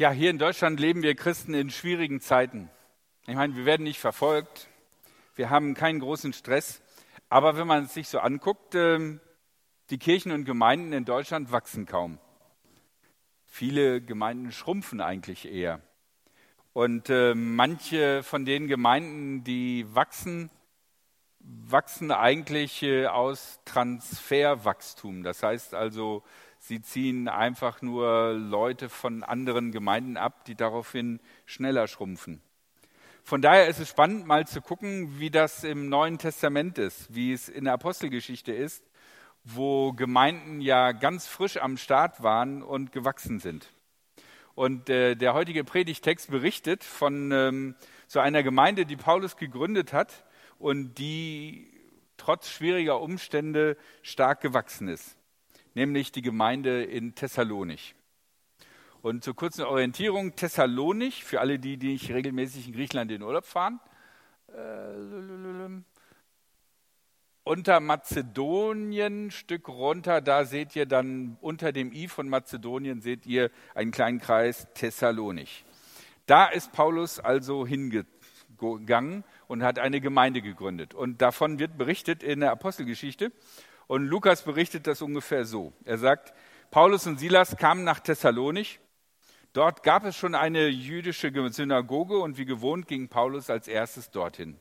Ja, hier in Deutschland leben wir Christen in schwierigen Zeiten. Ich meine, wir werden nicht verfolgt, wir haben keinen großen Stress, aber wenn man es sich so anguckt, ähm, die Kirchen und Gemeinden in Deutschland wachsen kaum. Viele Gemeinden schrumpfen eigentlich eher. Und äh, manche von den Gemeinden, die wachsen, wachsen eigentlich äh, aus Transferwachstum. Das heißt also, Sie ziehen einfach nur Leute von anderen Gemeinden ab, die daraufhin schneller schrumpfen. Von daher ist es spannend, mal zu gucken, wie das im Neuen Testament ist, wie es in der Apostelgeschichte ist, wo Gemeinden ja ganz frisch am Start waren und gewachsen sind. Und äh, der heutige Predigtext berichtet von ähm, so einer Gemeinde, die Paulus gegründet hat und die trotz schwieriger Umstände stark gewachsen ist nämlich die Gemeinde in Thessalonich. Und zur kurzen Orientierung, Thessalonich, für alle die, die nicht regelmäßig in Griechenland in Urlaub fahren, äh, unter Mazedonien, Stück runter, da seht ihr dann unter dem I von Mazedonien, seht ihr einen kleinen Kreis Thessalonich. Da ist Paulus also hingegangen und hat eine Gemeinde gegründet. Und davon wird berichtet in der Apostelgeschichte. Und Lukas berichtet das ungefähr so. Er sagt, Paulus und Silas kamen nach Thessalonich. Dort gab es schon eine jüdische Synagoge und wie gewohnt ging Paulus als erstes dorthin.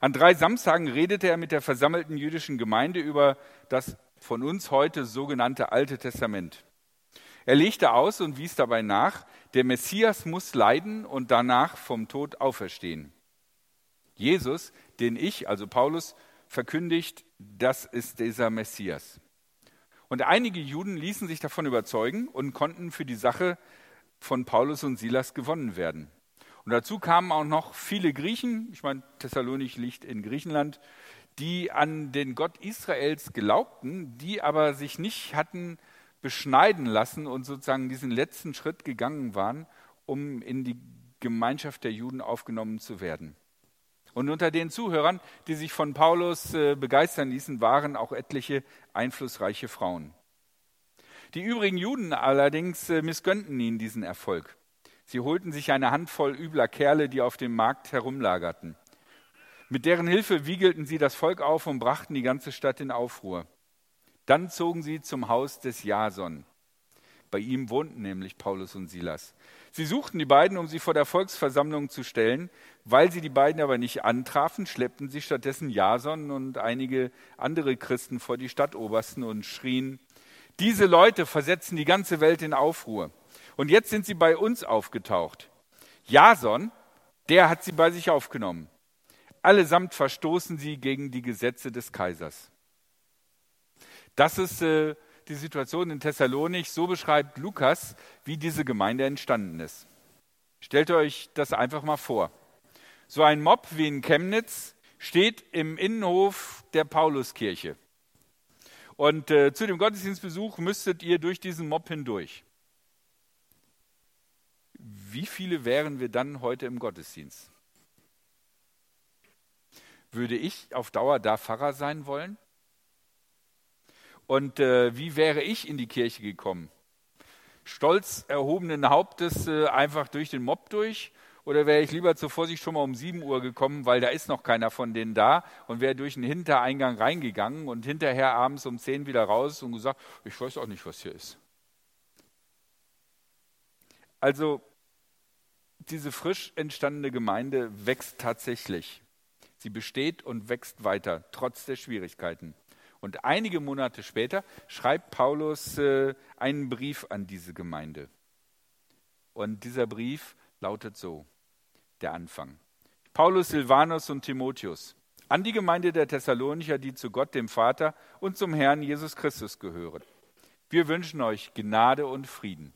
An drei Samstagen redete er mit der versammelten jüdischen Gemeinde über das von uns heute sogenannte Alte Testament. Er legte aus und wies dabei nach, der Messias muss leiden und danach vom Tod auferstehen. Jesus, den ich, also Paulus, verkündigt, das ist dieser Messias. Und einige Juden ließen sich davon überzeugen und konnten für die Sache von Paulus und Silas gewonnen werden. Und dazu kamen auch noch viele Griechen, ich meine, Thessalonich liegt in Griechenland, die an den Gott Israels glaubten, die aber sich nicht hatten beschneiden lassen und sozusagen diesen letzten Schritt gegangen waren, um in die Gemeinschaft der Juden aufgenommen zu werden. Und unter den Zuhörern, die sich von Paulus äh, begeistern ließen, waren auch etliche einflussreiche Frauen. Die übrigen Juden allerdings äh, missgönnten ihnen diesen Erfolg. Sie holten sich eine Handvoll übler Kerle, die auf dem Markt herumlagerten. Mit deren Hilfe wiegelten sie das Volk auf und brachten die ganze Stadt in Aufruhr. Dann zogen sie zum Haus des Jason. Bei ihm wohnten nämlich Paulus und Silas. Sie suchten die beiden, um sie vor der Volksversammlung zu stellen. Weil sie die beiden aber nicht antrafen, schleppten sie stattdessen Jason und einige andere Christen vor die Stadtobersten und schrien, diese Leute versetzen die ganze Welt in Aufruhr. Und jetzt sind sie bei uns aufgetaucht. Jason, der hat sie bei sich aufgenommen. Allesamt verstoßen sie gegen die Gesetze des Kaisers. Das ist äh, die Situation in Thessalonich, so beschreibt Lukas, wie diese Gemeinde entstanden ist. Stellt euch das einfach mal vor. So ein Mob wie in Chemnitz steht im Innenhof der Pauluskirche. Und äh, zu dem Gottesdienstbesuch müsstet ihr durch diesen Mob hindurch. Wie viele wären wir dann heute im Gottesdienst? Würde ich auf Dauer da Pfarrer sein wollen? Und äh, wie wäre ich in die Kirche gekommen? Stolz erhobenen Hauptes äh, einfach durch den Mob durch? Oder wäre ich lieber zur Vorsicht schon mal um 7 Uhr gekommen, weil da ist noch keiner von denen da und wäre durch den Hintereingang reingegangen und hinterher abends um 10 wieder raus und gesagt, ich weiß auch nicht, was hier ist. Also diese frisch entstandene Gemeinde wächst tatsächlich. Sie besteht und wächst weiter, trotz der Schwierigkeiten. Und einige Monate später schreibt Paulus äh, einen Brief an diese Gemeinde. Und dieser Brief lautet so, der Anfang. Paulus, Silvanus und Timotheus, an die Gemeinde der Thessalonicher, die zu Gott, dem Vater und zum Herrn Jesus Christus gehören. Wir wünschen euch Gnade und Frieden.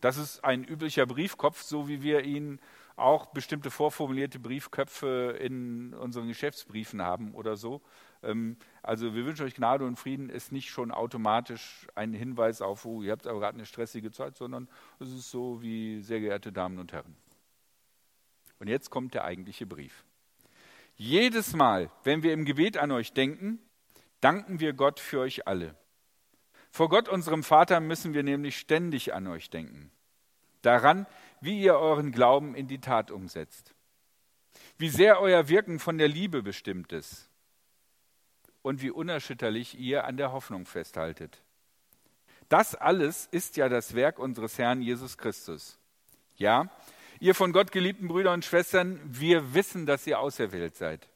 Das ist ein üblicher Briefkopf, so wie wir ihn auch bestimmte vorformulierte Briefköpfe in unseren Geschäftsbriefen haben oder so. Ähm, also wir wünschen euch Gnade und Frieden ist nicht schon automatisch ein Hinweis auf, oh, ihr habt aber gerade eine stressige Zeit, sondern es ist so wie, sehr geehrte Damen und Herren. Und jetzt kommt der eigentliche Brief. Jedes Mal, wenn wir im Gebet an euch denken, danken wir Gott für euch alle. Vor Gott, unserem Vater, müssen wir nämlich ständig an euch denken. daran, wie ihr euren Glauben in die Tat umsetzt, wie sehr euer Wirken von der Liebe bestimmt ist und wie unerschütterlich ihr an der Hoffnung festhaltet. Das alles ist ja das Werk unseres Herrn Jesus Christus. Ja, ihr von Gott geliebten Brüder und Schwestern, wir wissen, dass ihr auserwählt seid.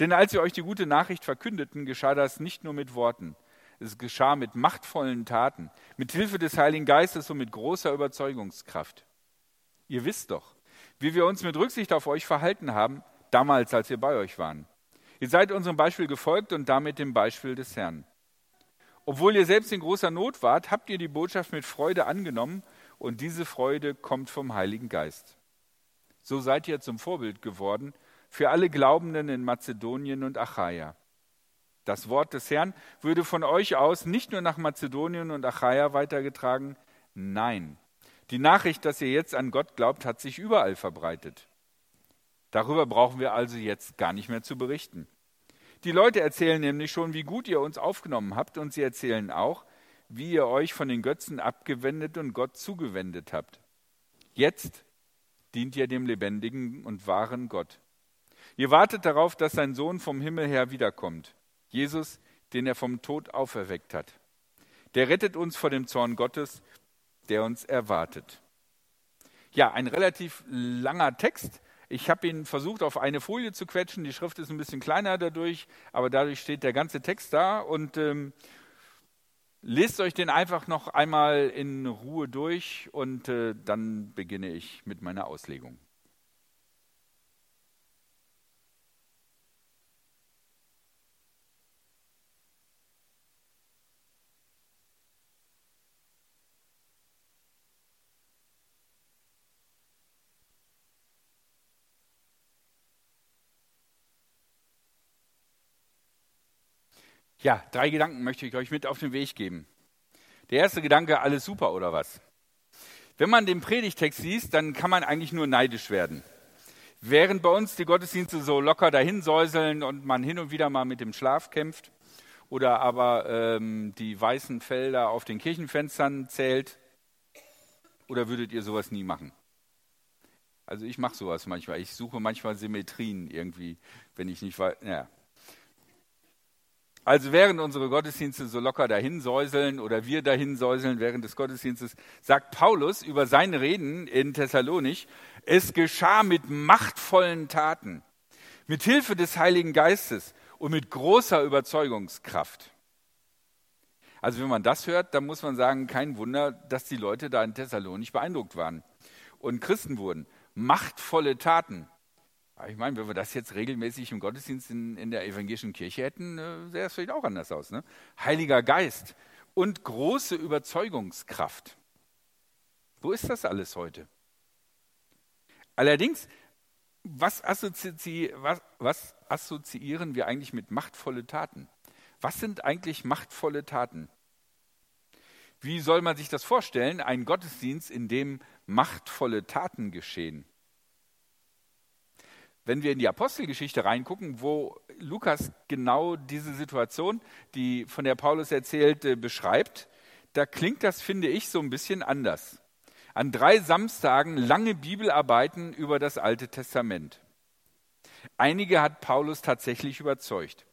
Denn als wir euch die gute Nachricht verkündeten, geschah das nicht nur mit Worten, es geschah mit machtvollen Taten, mit Hilfe des Heiligen Geistes und mit großer Überzeugungskraft. Ihr wisst doch, wie wir uns mit Rücksicht auf euch verhalten haben, damals, als wir bei euch waren. Ihr seid unserem Beispiel gefolgt und damit dem Beispiel des Herrn. Obwohl ihr selbst in großer Not wart, habt ihr die Botschaft mit Freude angenommen und diese Freude kommt vom Heiligen Geist. So seid ihr zum Vorbild geworden für alle Glaubenden in Mazedonien und Achaia. Das Wort des Herrn würde von euch aus nicht nur nach Mazedonien und Achaia weitergetragen, nein, die Nachricht, dass ihr jetzt an Gott glaubt, hat sich überall verbreitet. Darüber brauchen wir also jetzt gar nicht mehr zu berichten. Die Leute erzählen nämlich schon, wie gut ihr uns aufgenommen habt, und sie erzählen auch, wie ihr euch von den Götzen abgewendet und Gott zugewendet habt. Jetzt dient ihr dem lebendigen und wahren Gott. Ihr wartet darauf, dass sein Sohn vom Himmel her wiederkommt. Jesus, den er vom Tod auferweckt hat. Der rettet uns vor dem Zorn Gottes, der uns erwartet. Ja, ein relativ langer Text. Ich habe ihn versucht, auf eine Folie zu quetschen. Die Schrift ist ein bisschen kleiner dadurch, aber dadurch steht der ganze Text da. Und ähm, lest euch den einfach noch einmal in Ruhe durch und äh, dann beginne ich mit meiner Auslegung. Ja, drei Gedanken möchte ich euch mit auf den Weg geben. Der erste Gedanke, alles super oder was? Wenn man den Predigtext liest, dann kann man eigentlich nur neidisch werden. Während bei uns die Gottesdienste so locker dahinsäuseln und man hin und wieder mal mit dem Schlaf kämpft oder aber ähm, die weißen Felder auf den Kirchenfenstern zählt, oder würdet ihr sowas nie machen? Also ich mache sowas manchmal. Ich suche manchmal Symmetrien irgendwie, wenn ich nicht weiß. Ja. Also während unsere Gottesdienste so locker dahinsäuseln oder wir dahinsäuseln während des Gottesdienstes, sagt Paulus über seine Reden in Thessalonich, es geschah mit machtvollen Taten, mit Hilfe des Heiligen Geistes und mit großer Überzeugungskraft. Also wenn man das hört, dann muss man sagen, kein Wunder, dass die Leute da in Thessalonich beeindruckt waren und Christen wurden. Machtvolle Taten. Ich meine, wenn wir das jetzt regelmäßig im Gottesdienst in, in der evangelischen Kirche hätten, äh, sähe es vielleicht auch anders aus. Ne? Heiliger Geist und große Überzeugungskraft. Wo ist das alles heute? Allerdings, was, assozi was, was assoziieren wir eigentlich mit machtvolle Taten? Was sind eigentlich machtvolle Taten? Wie soll man sich das vorstellen? Ein Gottesdienst, in dem machtvolle Taten geschehen wenn wir in die Apostelgeschichte reingucken, wo Lukas genau diese Situation, die von der Paulus erzählte, beschreibt, da klingt das, finde ich, so ein bisschen anders. An drei Samstagen lange Bibelarbeiten über das Alte Testament. Einige hat Paulus tatsächlich überzeugt.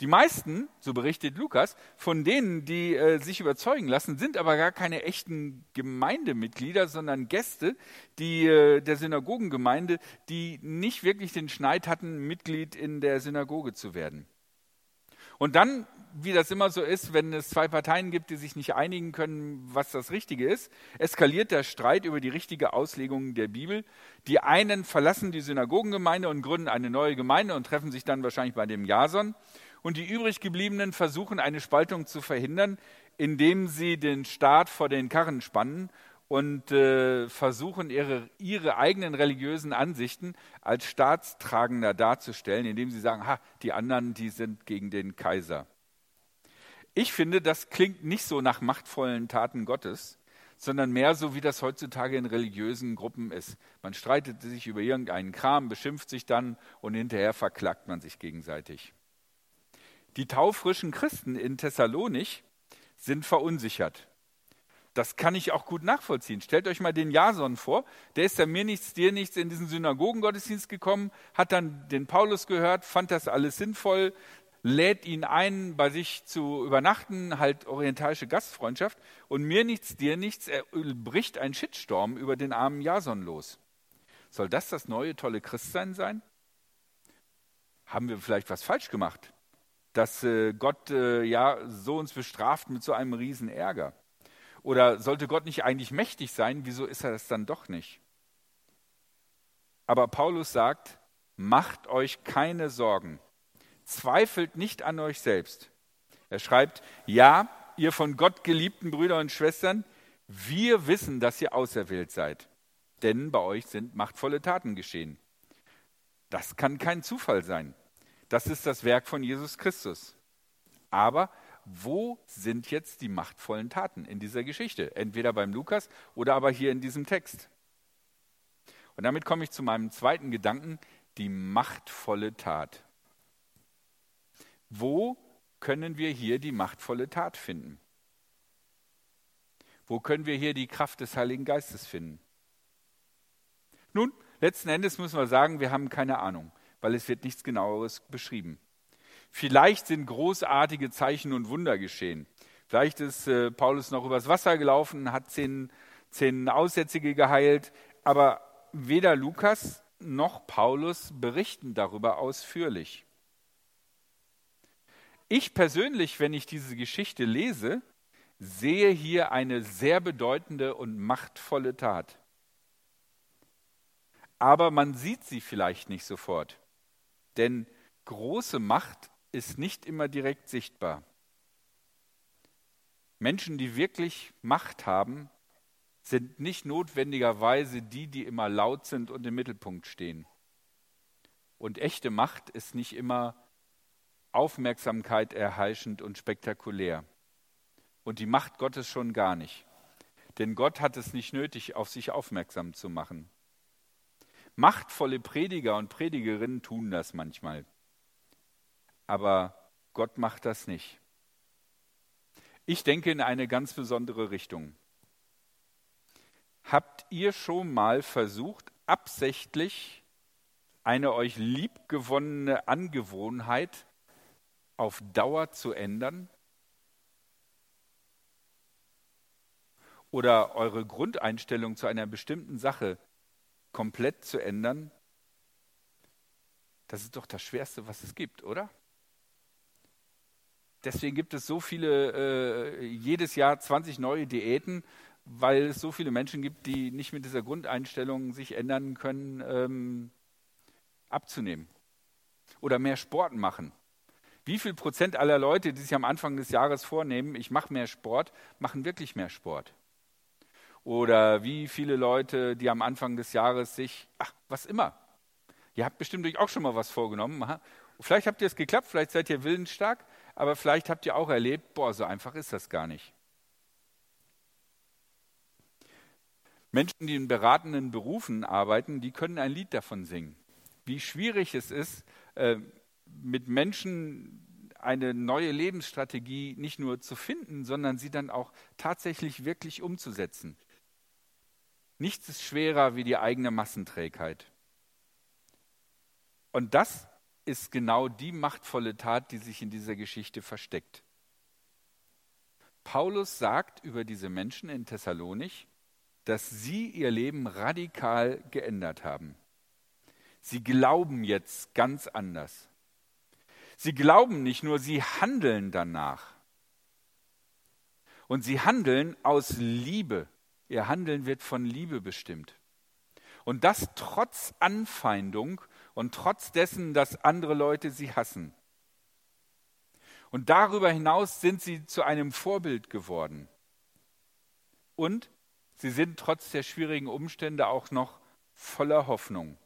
Die meisten, so berichtet Lukas, von denen, die äh, sich überzeugen lassen, sind aber gar keine echten Gemeindemitglieder, sondern Gäste die, äh, der Synagogengemeinde, die nicht wirklich den Schneid hatten, Mitglied in der Synagoge zu werden. Und dann, wie das immer so ist, wenn es zwei Parteien gibt, die sich nicht einigen können, was das Richtige ist, eskaliert der Streit über die richtige Auslegung der Bibel. Die einen verlassen die Synagogengemeinde und gründen eine neue Gemeinde und treffen sich dann wahrscheinlich bei dem Jason und die übrig gebliebenen versuchen eine Spaltung zu verhindern, indem sie den Staat vor den Karren spannen und äh, versuchen, ihre, ihre eigenen religiösen Ansichten als staatstragender darzustellen, indem sie sagen, ha, die anderen, die sind gegen den Kaiser. Ich finde, das klingt nicht so nach machtvollen Taten Gottes, sondern mehr so, wie das heutzutage in religiösen Gruppen ist. Man streitet sich über irgendeinen Kram, beschimpft sich dann und hinterher verklagt man sich gegenseitig. Die taufrischen Christen in Thessalonich sind verunsichert. Das kann ich auch gut nachvollziehen. Stellt euch mal den Jason vor. Der ist ja mir nichts, dir nichts in diesen Synagogengottesdienst gekommen, hat dann den Paulus gehört, fand das alles sinnvoll, lädt ihn ein, bei sich zu übernachten, halt orientalische Gastfreundschaft. Und mir nichts, dir nichts, er bricht ein Shitstorm über den armen Jason los. Soll das das neue tolle Christsein sein? Haben wir vielleicht was falsch gemacht? Dass äh, Gott äh, ja so uns bestraft mit so einem riesen Ärger? Oder sollte Gott nicht eigentlich mächtig sein? Wieso ist er das dann doch nicht? Aber Paulus sagt, macht euch keine Sorgen. Zweifelt nicht an euch selbst. Er schreibt, ja, ihr von Gott geliebten Brüder und Schwestern, wir wissen, dass ihr auserwählt seid, denn bei euch sind machtvolle Taten geschehen. Das kann kein Zufall sein. Das ist das Werk von Jesus Christus. Aber wo sind jetzt die machtvollen Taten in dieser Geschichte? Entweder beim Lukas oder aber hier in diesem Text. Und damit komme ich zu meinem zweiten Gedanken, die machtvolle Tat. Wo können wir hier die machtvolle Tat finden? Wo können wir hier die Kraft des Heiligen Geistes finden? Nun, letzten Endes müssen wir sagen, wir haben keine Ahnung, weil es wird nichts genaueres beschrieben. Vielleicht sind großartige Zeichen und Wunder geschehen. Vielleicht ist äh, Paulus noch übers Wasser gelaufen, hat zehn, zehn Aussätzige geheilt, aber weder Lukas noch Paulus berichten darüber ausführlich. Ich persönlich, wenn ich diese Geschichte lese, sehe hier eine sehr bedeutende und machtvolle Tat. Aber man sieht sie vielleicht nicht sofort, denn große Macht ist nicht immer direkt sichtbar. Menschen, die wirklich Macht haben, sind nicht notwendigerweise die, die immer laut sind und im Mittelpunkt stehen. Und echte Macht ist nicht immer Aufmerksamkeit erheischend und spektakulär. Und die Macht Gottes schon gar nicht. Denn Gott hat es nicht nötig, auf sich aufmerksam zu machen. Machtvolle Prediger und Predigerinnen tun das manchmal aber Gott macht das nicht. Ich denke in eine ganz besondere Richtung. Habt ihr schon mal versucht, absichtlich eine euch liebgewonnene Angewohnheit auf Dauer zu ändern? Oder eure Grundeinstellung zu einer bestimmten Sache komplett zu ändern? Das ist doch das Schwerste, was es gibt, oder? Deswegen gibt es so viele, äh, jedes Jahr 20 neue Diäten, weil es so viele Menschen gibt, die nicht mit dieser Grundeinstellung sich ändern können, ähm, abzunehmen. Oder mehr Sport machen. Wie viel Prozent aller Leute, die sich am Anfang des Jahres vornehmen, ich mache mehr Sport, machen wirklich mehr Sport? Oder wie viele Leute, die am Anfang des Jahres sich, ach, was immer. Ihr habt bestimmt euch auch schon mal was vorgenommen. Vielleicht habt ihr es geklappt, vielleicht seid ihr willensstark, aber vielleicht habt ihr auch erlebt, boah, so einfach ist das gar nicht. Menschen, die in beratenden Berufen arbeiten, die können ein Lied davon singen. Wie schwierig es ist, äh, mit Menschen eine neue Lebensstrategie nicht nur zu finden, sondern sie dann auch tatsächlich wirklich umzusetzen. Nichts ist schwerer wie die eigene Massenträgheit. Und das ist genau die machtvolle Tat, die sich in dieser Geschichte versteckt. Paulus sagt über diese Menschen in Thessalonich, dass sie ihr Leben radikal geändert haben. Sie glauben jetzt ganz anders. Sie glauben nicht nur, sie handeln danach. Und sie handeln aus Liebe. Ihr Handeln wird von Liebe bestimmt. Und das trotz Anfeindung und trotz dessen, dass andere Leute sie hassen. Und darüber hinaus sind sie zu einem Vorbild geworden. Und sie sind trotz der schwierigen Umstände auch noch voller Hoffnung.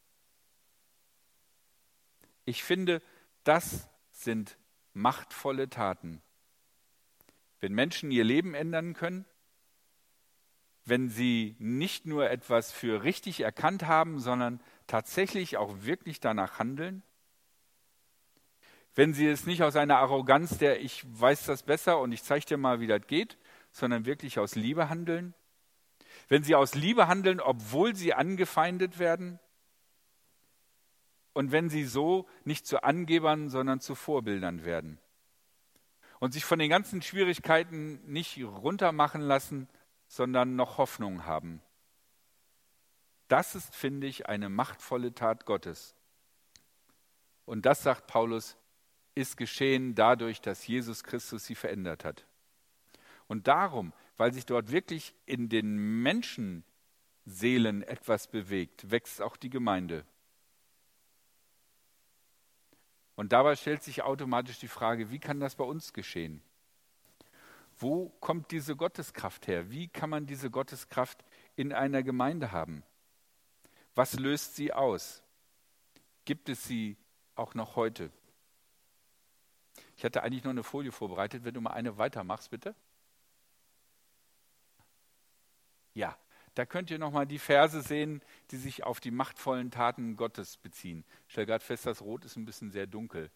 Ich finde, das sind machtvolle Taten. Wenn Menschen ihr Leben ändern können, wenn sie nicht nur etwas für richtig erkannt haben, sondern tatsächlich auch wirklich danach handeln? Wenn sie es nicht aus einer Arroganz der ich weiß das besser und ich zeige dir mal, wie das geht, sondern wirklich aus Liebe handeln? Wenn sie aus Liebe handeln, obwohl sie angefeindet werden? Und wenn sie so nicht zu Angebern, sondern zu Vorbildern werden? Und sich von den ganzen Schwierigkeiten nicht runtermachen lassen, sondern noch Hoffnung haben. Das ist, finde ich, eine machtvolle Tat Gottes. Und das, sagt Paulus, ist geschehen dadurch, dass Jesus Christus sie verändert hat. Und darum, weil sich dort wirklich in den Menschenseelen etwas bewegt, wächst auch die Gemeinde. Und dabei stellt sich automatisch die Frage, wie kann das bei uns geschehen? Wo kommt diese Gotteskraft her? Wie kann man diese Gotteskraft in einer Gemeinde haben? Was löst sie aus? Gibt es sie auch noch heute? Ich hatte eigentlich noch eine Folie vorbereitet. Wenn du mal eine weitermachst, bitte. Ja, da könnt ihr nochmal die Verse sehen, die sich auf die machtvollen Taten Gottes beziehen. Ich stelle gerade fest, das Rot ist ein bisschen sehr dunkel.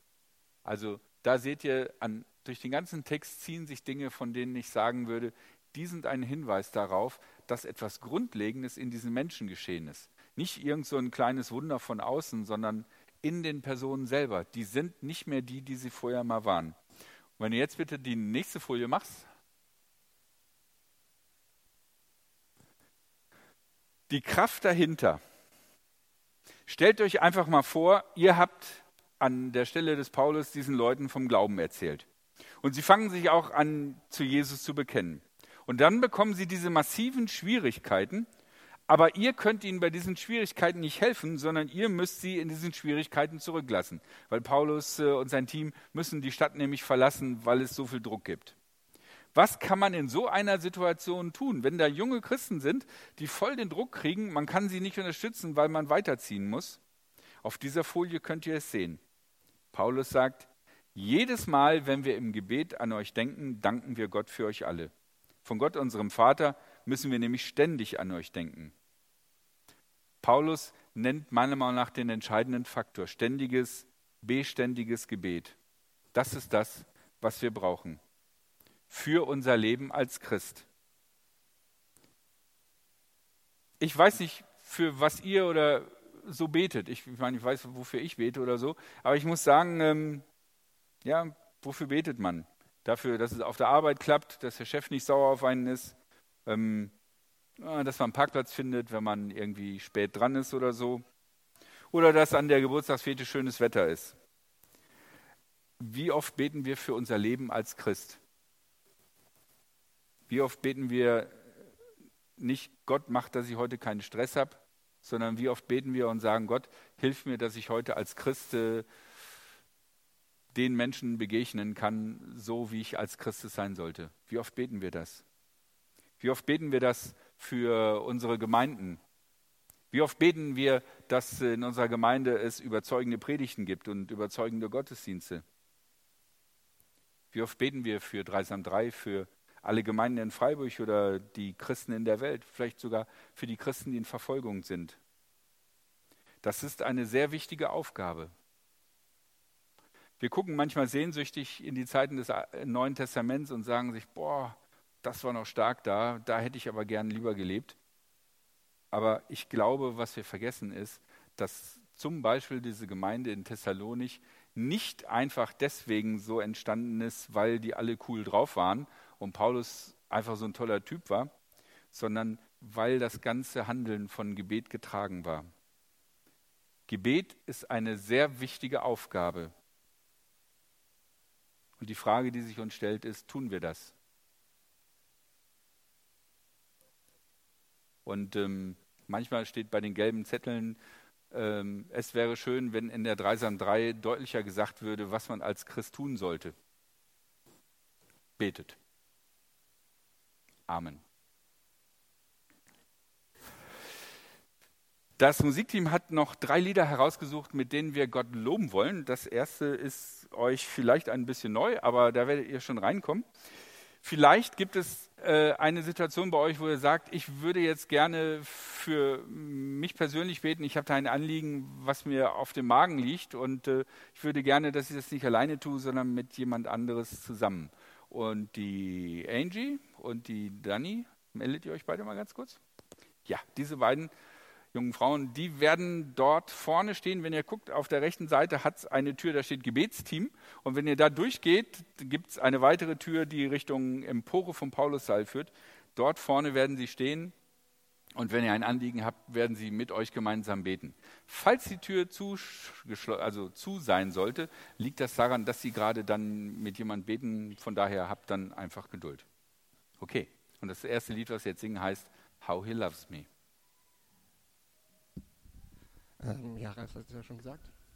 Also da seht ihr, an, durch den ganzen Text ziehen sich Dinge, von denen ich sagen würde, die sind ein Hinweis darauf, dass etwas Grundlegendes in diesen Menschen geschehen ist. Nicht irgend so ein kleines Wunder von außen, sondern in den Personen selber. Die sind nicht mehr die, die sie vorher mal waren. Und wenn du jetzt bitte die nächste Folie machst. Die Kraft dahinter. Stellt euch einfach mal vor, ihr habt an der Stelle des Paulus diesen Leuten vom Glauben erzählt. Und sie fangen sich auch an, zu Jesus zu bekennen. Und dann bekommen sie diese massiven Schwierigkeiten, aber ihr könnt ihnen bei diesen Schwierigkeiten nicht helfen, sondern ihr müsst sie in diesen Schwierigkeiten zurücklassen, weil Paulus äh, und sein Team müssen die Stadt nämlich verlassen, weil es so viel Druck gibt. Was kann man in so einer Situation tun, wenn da junge Christen sind, die voll den Druck kriegen, man kann sie nicht unterstützen, weil man weiterziehen muss? Auf dieser Folie könnt ihr es sehen. Paulus sagt, jedes Mal, wenn wir im Gebet an euch denken, danken wir Gott für euch alle. Von Gott, unserem Vater, müssen wir nämlich ständig an euch denken. Paulus nennt meiner Meinung nach den entscheidenden Faktor ständiges, beständiges Gebet. Das ist das, was wir brauchen für unser Leben als Christ. Ich weiß nicht, für was ihr oder so betet. Ich, meine, ich weiß, wofür ich bete oder so. Aber ich muss sagen, ähm, ja, wofür betet man? Dafür, dass es auf der Arbeit klappt, dass der Chef nicht sauer auf einen ist, ähm, dass man einen Parkplatz findet, wenn man irgendwie spät dran ist oder so. Oder dass an der Geburtstagsfete schönes Wetter ist. Wie oft beten wir für unser Leben als Christ? Wie oft beten wir nicht, Gott macht, dass ich heute keinen Stress habe, sondern wie oft beten wir und sagen, Gott, hilf mir, dass ich heute als Christ äh, den Menschen begegnen kann, so wie ich als Christ sein sollte. Wie oft beten wir das? Wie oft beten wir das für unsere Gemeinden? Wie oft beten wir, dass in unserer Gemeinde es überzeugende Predigten gibt und überzeugende Gottesdienste? Wie oft beten wir für Dreisam 3, für alle Gemeinden in Freiburg oder die Christen in der Welt, vielleicht sogar für die Christen, die in Verfolgung sind. Das ist eine sehr wichtige Aufgabe. Wir gucken manchmal sehnsüchtig in die Zeiten des Neuen Testaments und sagen sich, boah, das war noch stark da, da hätte ich aber gern lieber gelebt. Aber ich glaube, was wir vergessen ist, dass zum Beispiel diese Gemeinde in Thessalonich nicht einfach deswegen so entstanden ist, weil die alle cool drauf waren und Paulus einfach so ein toller Typ war, sondern weil das ganze Handeln von Gebet getragen war. Gebet ist eine sehr wichtige Aufgabe. Und die Frage, die sich uns stellt, ist, tun wir das? Und ähm, manchmal steht bei den gelben Zetteln, ähm, es wäre schön, wenn in der Dreisam 3 deutlicher gesagt würde, was man als Christ tun sollte. Betet. Amen. Das Musikteam hat noch drei Lieder herausgesucht, mit denen wir Gott loben wollen. Das erste ist euch vielleicht ein bisschen neu, aber da werdet ihr schon reinkommen. Vielleicht gibt es äh, eine Situation bei euch, wo ihr sagt, ich würde jetzt gerne für mich persönlich beten. Ich habe da ein Anliegen, was mir auf dem Magen liegt und äh, ich würde gerne, dass ich das nicht alleine tue, sondern mit jemand anderes zusammen. Und die Angie und die Dani. Meldet ihr euch beide mal ganz kurz? Ja, diese beiden jungen Frauen, die werden dort vorne stehen. Wenn ihr guckt, auf der rechten Seite hat es eine Tür, da steht Gebetsteam. Und wenn ihr da durchgeht, gibt es eine weitere Tür, die Richtung Empore vom Paulussaal führt. Dort vorne werden sie stehen. Und wenn ihr ein Anliegen habt, werden sie mit euch gemeinsam beten. Falls die Tür zu, also zu sein sollte, liegt das daran, dass sie gerade dann mit jemandem beten. Von daher habt dann einfach Geduld. Okay. Und das erste Lied, was wir jetzt singen, heißt How He Loves Me. Ähm, ja, Ralf hat es ja schon gesagt.